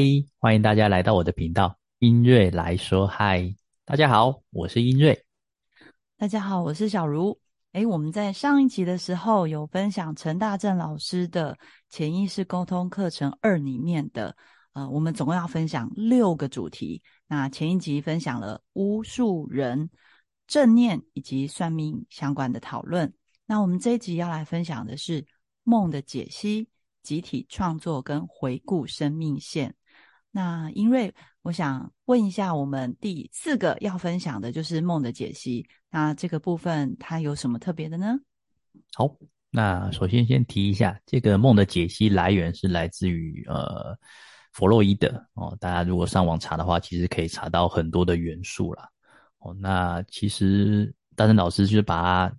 嗨，欢迎大家来到我的频道，音瑞来说嗨。大家好，我是音瑞。大家好，我是小茹。诶，我们在上一集的时候有分享陈大正老师的潜意识沟通课程二里面的，呃，我们总共要分享六个主题。那前一集分享了巫术人、正念以及算命相关的讨论。那我们这一集要来分享的是梦的解析。集体创作跟回顾生命线。那英瑞，我想问一下，我们第四个要分享的就是梦的解析。那这个部分它有什么特别的呢？好，那首先先提一下，这个梦的解析来源是来自于呃弗洛伊德哦。大家如果上网查的话，其实可以查到很多的元素啦。哦。那其实大森老师就是把它。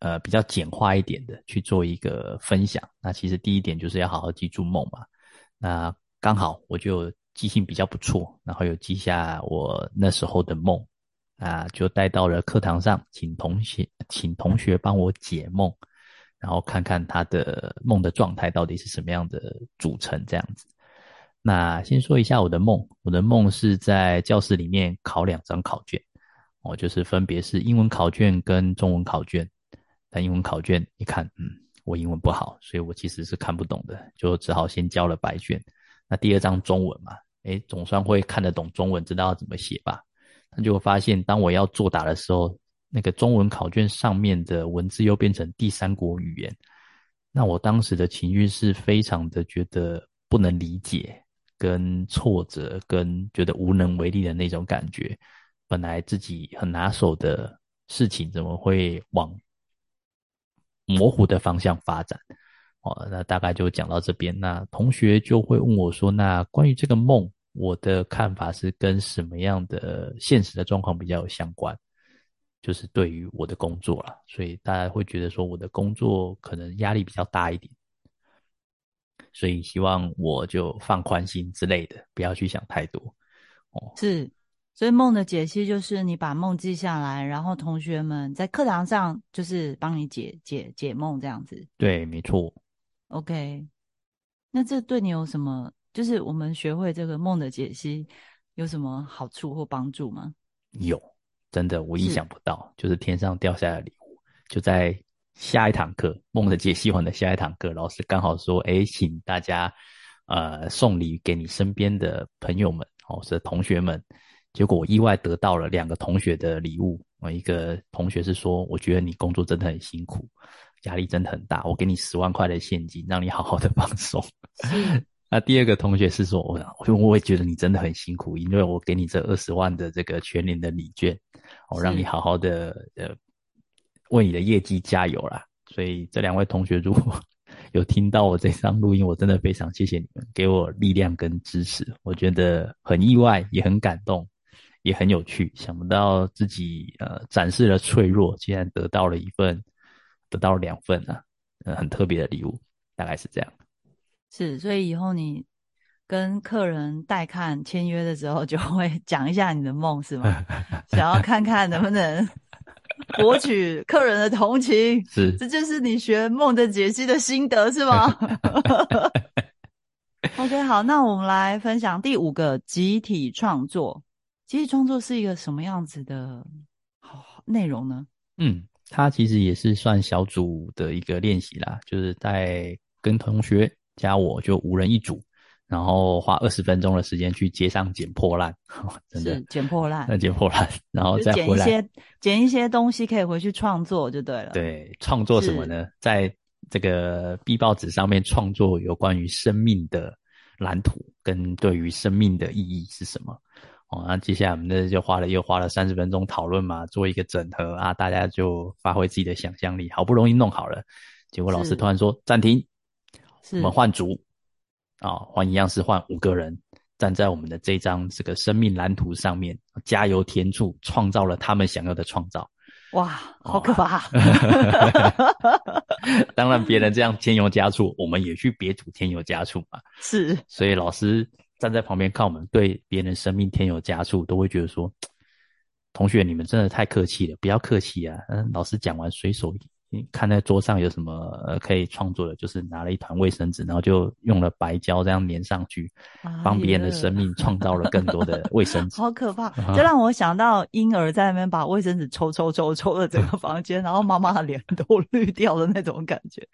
呃，比较简化一点的去做一个分享。那其实第一点就是要好好记住梦嘛。那刚好我就记性比较不错，然后有记下我那时候的梦，啊，就带到了课堂上，请同学请同学帮我解梦，然后看看他的梦的状态到底是什么样的组成这样子。那先说一下我的梦，我的梦是在教室里面考两张考卷，哦，就是分别是英文考卷跟中文考卷。但英文考卷一看，嗯，我英文不好，所以我其实是看不懂的，就只好先交了白卷。那第二张中文嘛，诶，总算会看得懂中文，知道要怎么写吧？那就发现，当我要作答的时候，那个中文考卷上面的文字又变成第三国语言。那我当时的情绪是非常的觉得不能理解、跟挫折、跟觉得无能为力的那种感觉。本来自己很拿手的事情，怎么会往？模糊的方向发展，哦，那大概就讲到这边。那同学就会问我说：“那关于这个梦，我的看法是跟什么样的现实的状况比较有相关？就是对于我的工作了，所以大家会觉得说我的工作可能压力比较大一点，所以希望我就放宽心之类的，不要去想太多。哦，是。”所以梦的解析就是你把梦记下来，然后同学们在课堂上就是帮你解解解梦这样子。对，没错。OK，那这对你有什么？就是我们学会这个梦的解析有什么好处或帮助吗？有，真的我意想不到，就是天上掉下来的礼物。就在下一堂课梦的解析完的下一堂课，老师刚好说：“哎，请大家呃送礼给你身边的朋友们，哦，是同学们。”结果我意外得到了两个同学的礼物。我一个同学是说：“我觉得你工作真的很辛苦，压力真的很大，我给你十万块的现金，让你好好的放松。” 那第二个同学是说：“我我我也觉得你真的很辛苦，因为我给你这二十万的这个全年的礼券，我让你好好的呃为你的业绩加油啦。”所以这两位同学如果 有听到我这张录音，我真的非常谢谢你们给我力量跟支持，我觉得很意外，也很感动。也很有趣，想不到自己呃展示了脆弱，竟然得到了一份，得到两份啊，呃很特别的礼物，大概是这样。是，所以以后你跟客人带看签约的时候，就会 讲一下你的梦，是吗？想要看看能不能博取客人的同情，是，这就是你学梦的解析的心得，是吗？OK，好，那我们来分享第五个集体创作。集体创作是一个什么样子的好内容呢？嗯，它其实也是算小组的一个练习啦，就是在跟同学加我就五人一组，然后花二十分钟的时间去街上捡破烂，真的捡破烂，那捡破烂，然后再捡一些捡一些东西可以回去创作就对了。对，创作什么呢？在这个 B 报纸上面创作有关于生命的蓝图，跟对于生命的意义是什么？哦，那接下来我们这就花了又花了三十分钟讨论嘛，做一个整合啊，大家就发挥自己的想象力，好不容易弄好了，结果老师突然说暂停，我们换组啊，换一样是换五个人站在我们的这张这个生命蓝图上面，加油添醋，创造了他们想要的创造。哇，好可怕！当然，别人这样添油加醋，我们也去别组添油加醋嘛。是，所以老师。站在旁边看我们对别人生命添油加醋，都会觉得说：“同学，你们真的太客气了，不要客气啊！”嗯，老师讲完随手你看在桌上有什么可以创作的，就是拿了一团卫生纸，然后就用了白胶这样粘上去，帮别人的生命创造了更多的 卫生纸。好可怕！这让我想到婴儿在那边把卫生纸抽抽抽抽了整个房间，然后妈妈的脸都绿掉的那种感觉，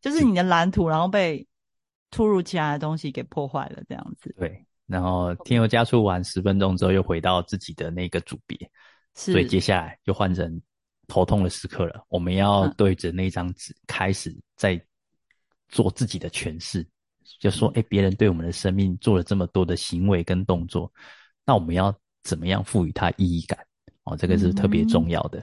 就是你的蓝图，然后被突如其来的东西给破坏了，这样子。对，然后添油加醋完十分钟之后，又回到自己的那个组别，所以接下来就换成。头痛的时刻了，我们要对着那张纸开始在做自己的诠释，就说：哎，别人对我们的生命做了这么多的行为跟动作，那我们要怎么样赋予它意义感？哦，这个是特别重要的。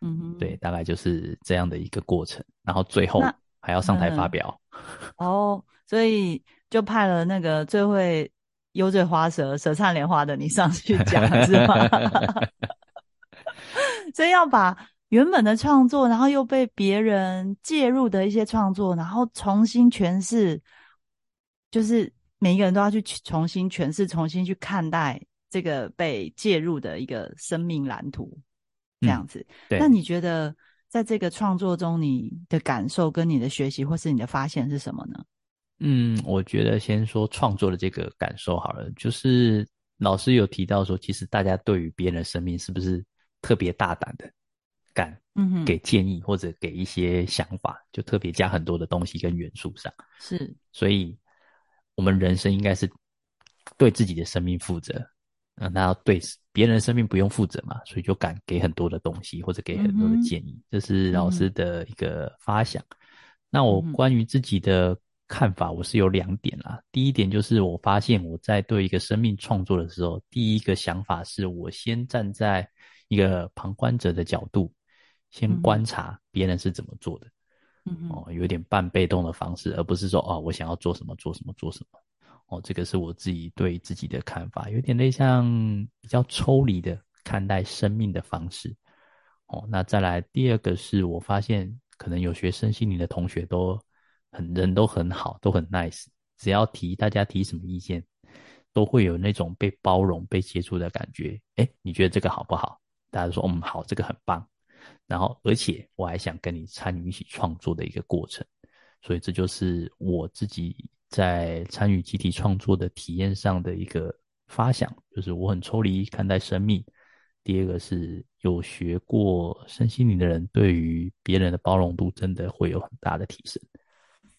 嗯，对，大概就是这样的一个过程。然后最后还要上台发表。哦，所以就派了那个最会油嘴滑舌、舌灿莲花的你上去讲，是吗？所以要把。原本的创作，然后又被别人介入的一些创作，然后重新诠释，就是每一个人都要去重新诠释、重新去看待这个被介入的一个生命蓝图，这样子。那你觉得在这个创作中，你的感受跟你的学习或是你的发现是什么呢？嗯，我觉得先说创作的这个感受好了，就是老师有提到说，其实大家对于别人的生命是不是特别大胆的？敢，嗯给建议或者给一些想法，就特别加很多的东西跟元素上。是，所以我们人生应该是对自己的生命负责，那那要对别人的生命不用负责嘛，所以就敢给很多的东西或者给很多的建议，这是老师的一个发想。那我关于自己的看法，我是有两点啦。第一点就是我发现我在对一个生命创作的时候，第一个想法是我先站在一个旁观者的角度。先观察别人是怎么做的，嗯哦，有点半被动的方式，而不是说哦，我想要做什么做什么做什么，哦，这个是我自己对自己的看法，有点类像比较抽离的看待生命的方式，哦，那再来第二个是我发现可能有学生心理的同学都很人都很好，都很 nice，只要提大家提什么意见，都会有那种被包容、被接触的感觉。哎，你觉得这个好不好？大家说嗯好，这个很棒。然后，而且我还想跟你参与一起创作的一个过程，所以这就是我自己在参与集体创作的体验上的一个发想，就是我很抽离看待生命。第二个是有学过身心灵的人，对于别人的包容度真的会有很大的提升。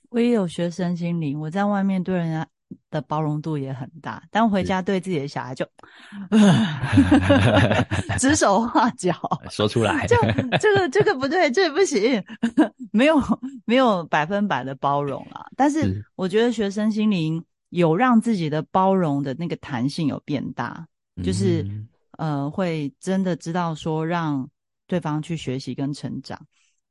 我也有学身心灵，我在外面对人家。的包容度也很大，但回家对自己的小孩就 指手画脚，说出来，就这个这个不对，这不行，没有没有百分百的包容啊。但是我觉得学生心灵有让自己的包容的那个弹性有变大，就是呃会真的知道说让对方去学习跟成长。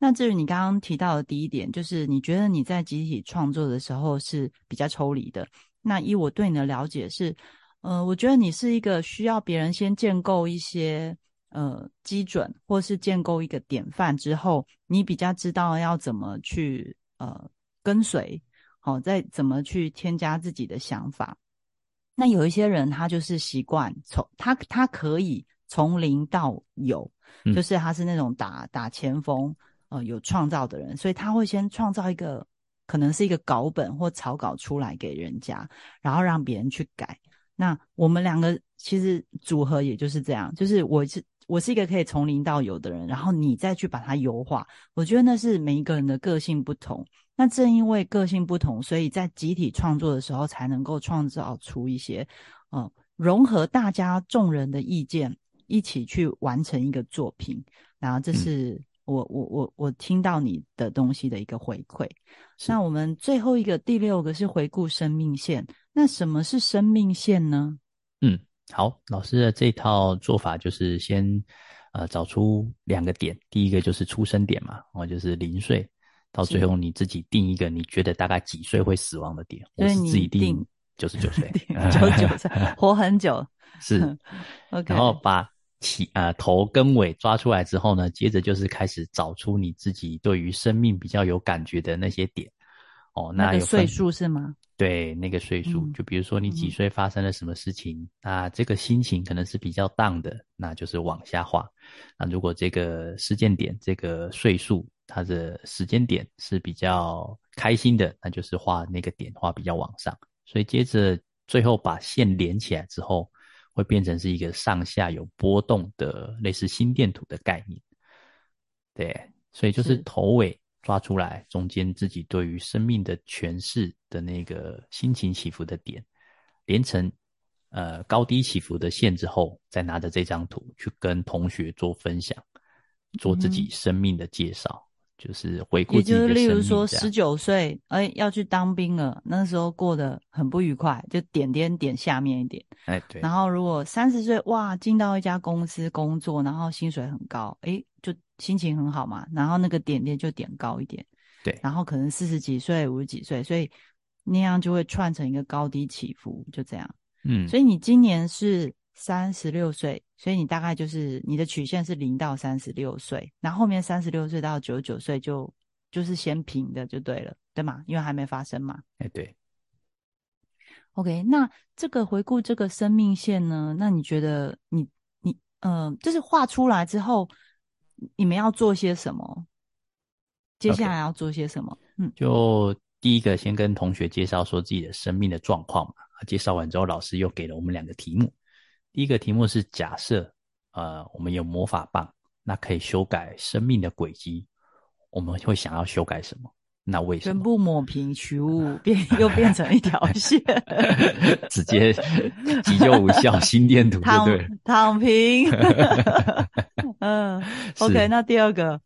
那至于你刚刚提到的第一点，就是你觉得你在集体创作的时候是比较抽离的。那以我对你的了解是，呃，我觉得你是一个需要别人先建构一些呃基准，或是建构一个典范之后，你比较知道要怎么去呃跟随，好，再怎么去添加自己的想法。那有一些人他就是习惯从他他可以从零到有，就是他是那种打打前锋。呃，有创造的人，所以他会先创造一个可能是一个稿本或草稿出来给人家，然后让别人去改。那我们两个其实组合也就是这样，就是我是我是一个可以从零到有的人，然后你再去把它优化。我觉得那是每一个人的个性不同。那正因为个性不同，所以在集体创作的时候才能够创造出一些，嗯，融合大家众人的意见，一起去完成一个作品。然后这是。我我我我听到你的东西的一个回馈，那我们最后一个第六个是回顾生命线。那什么是生命线呢？嗯，好，老师的这套做法就是先呃找出两个点，第一个就是出生点嘛，哦就是零岁，到最后你自己定一个你觉得大概几岁会死亡的点，我是自己定九十九岁，九十九岁 活很久是，OK，然后把。起啊，头跟尾抓出来之后呢，接着就是开始找出你自己对于生命比较有感觉的那些点。哦，那有岁数是吗？对那个岁数，就比如说你几岁发生了什么事情，那这个心情可能是比较荡的，那就是往下画。那如果这个时间点、这个岁数，它的时间点是比较开心的，那就是画那个点画比较往上。所以接着最后把线连起来之后，会变成是一个上下有波动的类似心电图的概念。对，所以就是头尾。抓出来，中间自己对于生命的诠释的那个心情起伏的点，连成呃高低起伏的线之后，再拿着这张图去跟同学做分享，做自己生命的介绍，就是回顾也就是。例如说，十九岁，哎，要去当兵了，那时候过得很不愉快，就点点点下面一点。哎，对。然后如果三十岁，哇，进到一家公司工作，然后薪水很高，哎，就。心情很好嘛，然后那个点点就点高一点，对，然后可能四十几岁、五十几岁，所以那样就会串成一个高低起伏，就这样。嗯，所以你今年是三十六岁，所以你大概就是你的曲线是零到三十六岁，那后后面三十六岁到九十九岁就就是先平的就对了，对吗？因为还没发生嘛。哎，对。OK，那这个回顾这个生命线呢？那你觉得你你嗯，就是画出来之后。你们要做些什么？接下来要做些什么？嗯，就第一个先跟同学介绍说自己的生命的状况嘛。介绍完之后，老师又给了我们两个题目。第一个题目是假设，呃，我们有魔法棒，那可以修改生命的轨迹。我们会想要修改什么？那为什么？全部抹平取物，变又变成一条线，直接急救无效，心电图躺对，躺平。嗯，OK，那第二个，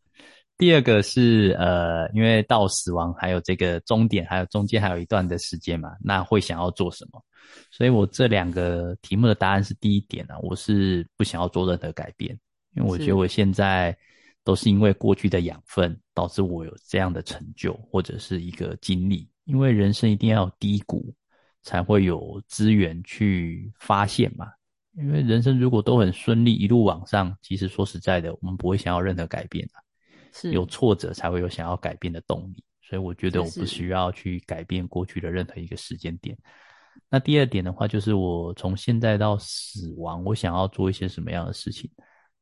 第二个是呃，因为到死亡还有这个终点，还有中间还有一段的时间嘛，那会想要做什么？所以我这两个题目的答案是第一点呢，我是不想要做任何改变，因为我觉得我现在都是因为过去的养分导致我有这样的成就或者是一个经历，因为人生一定要有低谷才会有资源去发现嘛。因为人生如果都很顺利，一路往上，其实说实在的，我们不会想要任何改变啊。是有挫折才会有想要改变的动力，所以我觉得我不需要去改变过去的任何一个时间点。那第二点的话，就是我从现在到死亡，我想要做一些什么样的事情？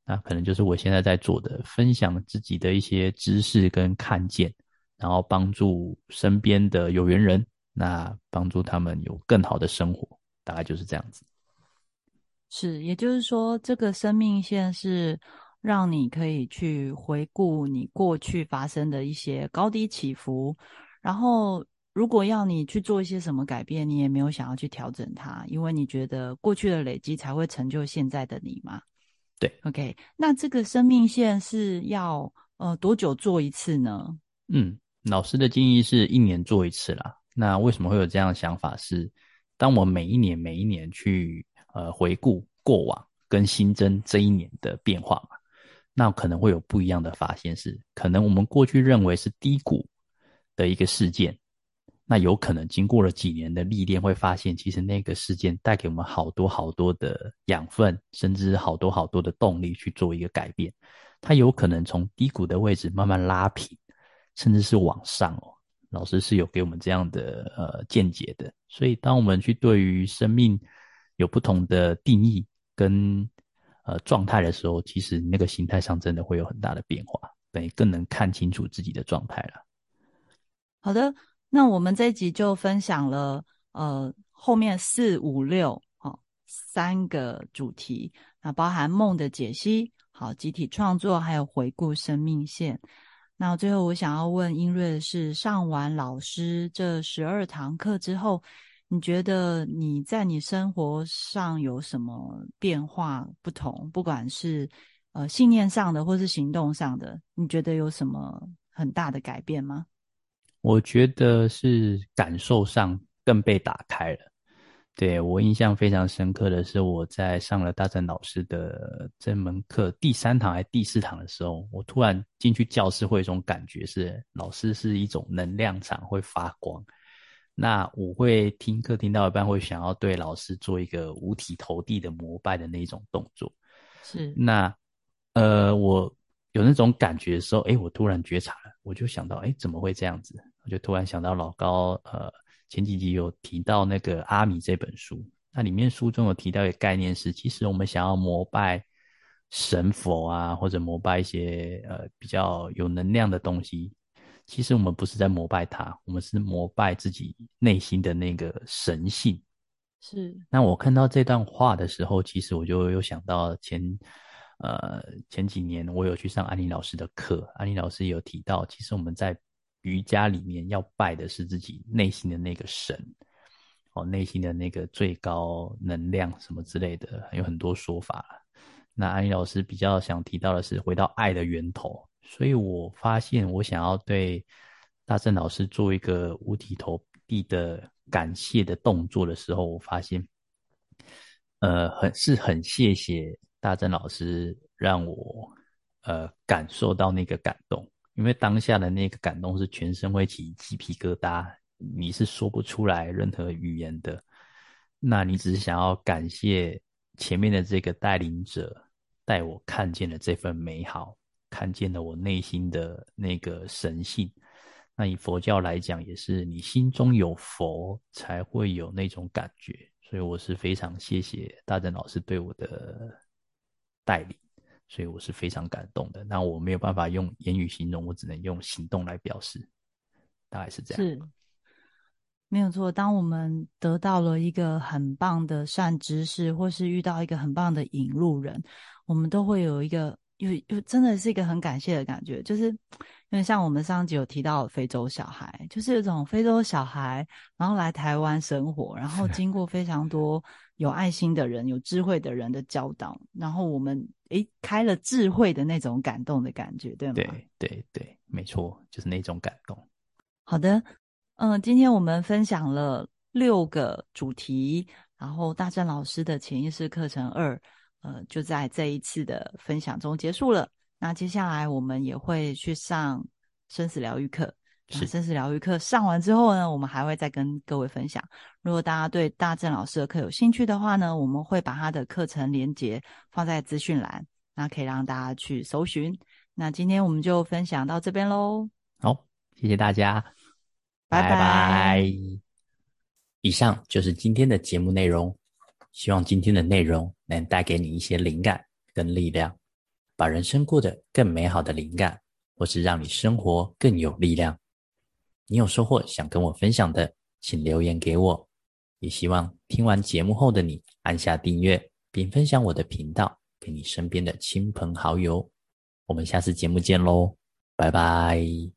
那可能就是我现在在做的，分享自己的一些知识跟看见，然后帮助身边的有缘人，那帮助他们有更好的生活，大概就是这样子。是，也就是说，这个生命线是让你可以去回顾你过去发生的一些高低起伏，然后如果要你去做一些什么改变，你也没有想要去调整它，因为你觉得过去的累积才会成就现在的你嘛？对，OK，那这个生命线是要呃多久做一次呢？嗯，老师的建议是一年做一次啦。那为什么会有这样的想法？是当我每一年每一年去。呃，回顾过往跟新增这一年的变化嘛，那可能会有不一样的发现。是可能我们过去认为是低谷的一个事件，那有可能经过了几年的历练，会发现其实那个事件带给我们好多好多的养分，甚至好多好多的动力去做一个改变。它有可能从低谷的位置慢慢拉平，甚至是往上哦。老师是有给我们这样的呃见解的。所以，当我们去对于生命，有不同的定义跟呃状态的时候，其实那个心态上真的会有很大的变化，等于更能看清楚自己的状态了。好的，那我们这一集就分享了呃后面四五六好三个主题，那包含梦的解析，好集体创作，还有回顾生命线。那最后我想要问英瑞的是，上完老师这十二堂课之后。你觉得你在你生活上有什么变化不同？不管是呃信念上的，或是行动上的，你觉得有什么很大的改变吗？我觉得是感受上更被打开了。对我印象非常深刻的是，我在上了大正老师的这门课第三堂还第四堂的时候，我突然进去教室会有一种感觉，是老师是一种能量场，会发光。那我会听课听到一半，会想要对老师做一个五体投地的膜拜的那种动作。是那呃，我有那种感觉的时候，哎，我突然觉察了，我就想到，哎，怎么会这样子？我就突然想到老高呃前几集有提到那个阿米这本书，那里面书中有提到一个概念是，其实我们想要膜拜神佛啊，或者膜拜一些呃比较有能量的东西，其实我们不是在膜拜它，我们是膜拜自己内心的那个神性。是。那我看到这段话的时候，其实我就又想到前呃前几年我有去上安妮老师的课，安妮老师有提到，其实我们在瑜伽里面要拜的是自己内心的那个神，哦，内心的那个最高能量什么之类的，有很多说法。那安妮老师比较想提到的是回到爱的源头，所以我发现我想要对大正老师做一个五体投地的感谢的动作的时候，我发现，呃，很是很谢谢大正老师让我呃感受到那个感动，因为当下的那个感动是全身会起鸡皮疙瘩，你是说不出来任何语言的，那你只是想要感谢前面的这个带领者。带我看见了这份美好，看见了我内心的那个神性。那以佛教来讲，也是你心中有佛，才会有那种感觉。所以我是非常谢谢大正老师对我的带领，所以我是非常感动的。那我没有办法用言语形容，我只能用行动来表示，大概是这样。是，没有错。当我们得到了一个很棒的善知识，或是遇到一个很棒的引路人。我们都会有一个，有有真的是一个很感谢的感觉，就是 因为像我们上集有提到非洲小孩，就是有种非洲小孩，然后来台湾生活，然后经过非常多有爱心的人、有智慧的人的教导，然后我们诶开了智慧的那种感动的感觉，对吗？对对对，没错，就是那种感动。好的，嗯，今天我们分享了六个主题，然后大正老师的潜意识课程二。呃，就在这一次的分享中结束了。那接下来我们也会去上生死疗愈课。是生死疗愈课上完之后呢，我们还会再跟各位分享。如果大家对大正老师的课有兴趣的话呢，我们会把他的课程连接放在资讯栏，那可以让大家去搜寻。那今天我们就分享到这边喽。好，谢谢大家，拜拜。以上就是今天的节目内容。希望今天的内容能带给你一些灵感跟力量，把人生过得更美好的灵感，或是让你生活更有力量。你有收获想跟我分享的，请留言给我。也希望听完节目后的你按下订阅，并分享我的频道给你身边的亲朋好友。我们下次节目见喽，拜拜。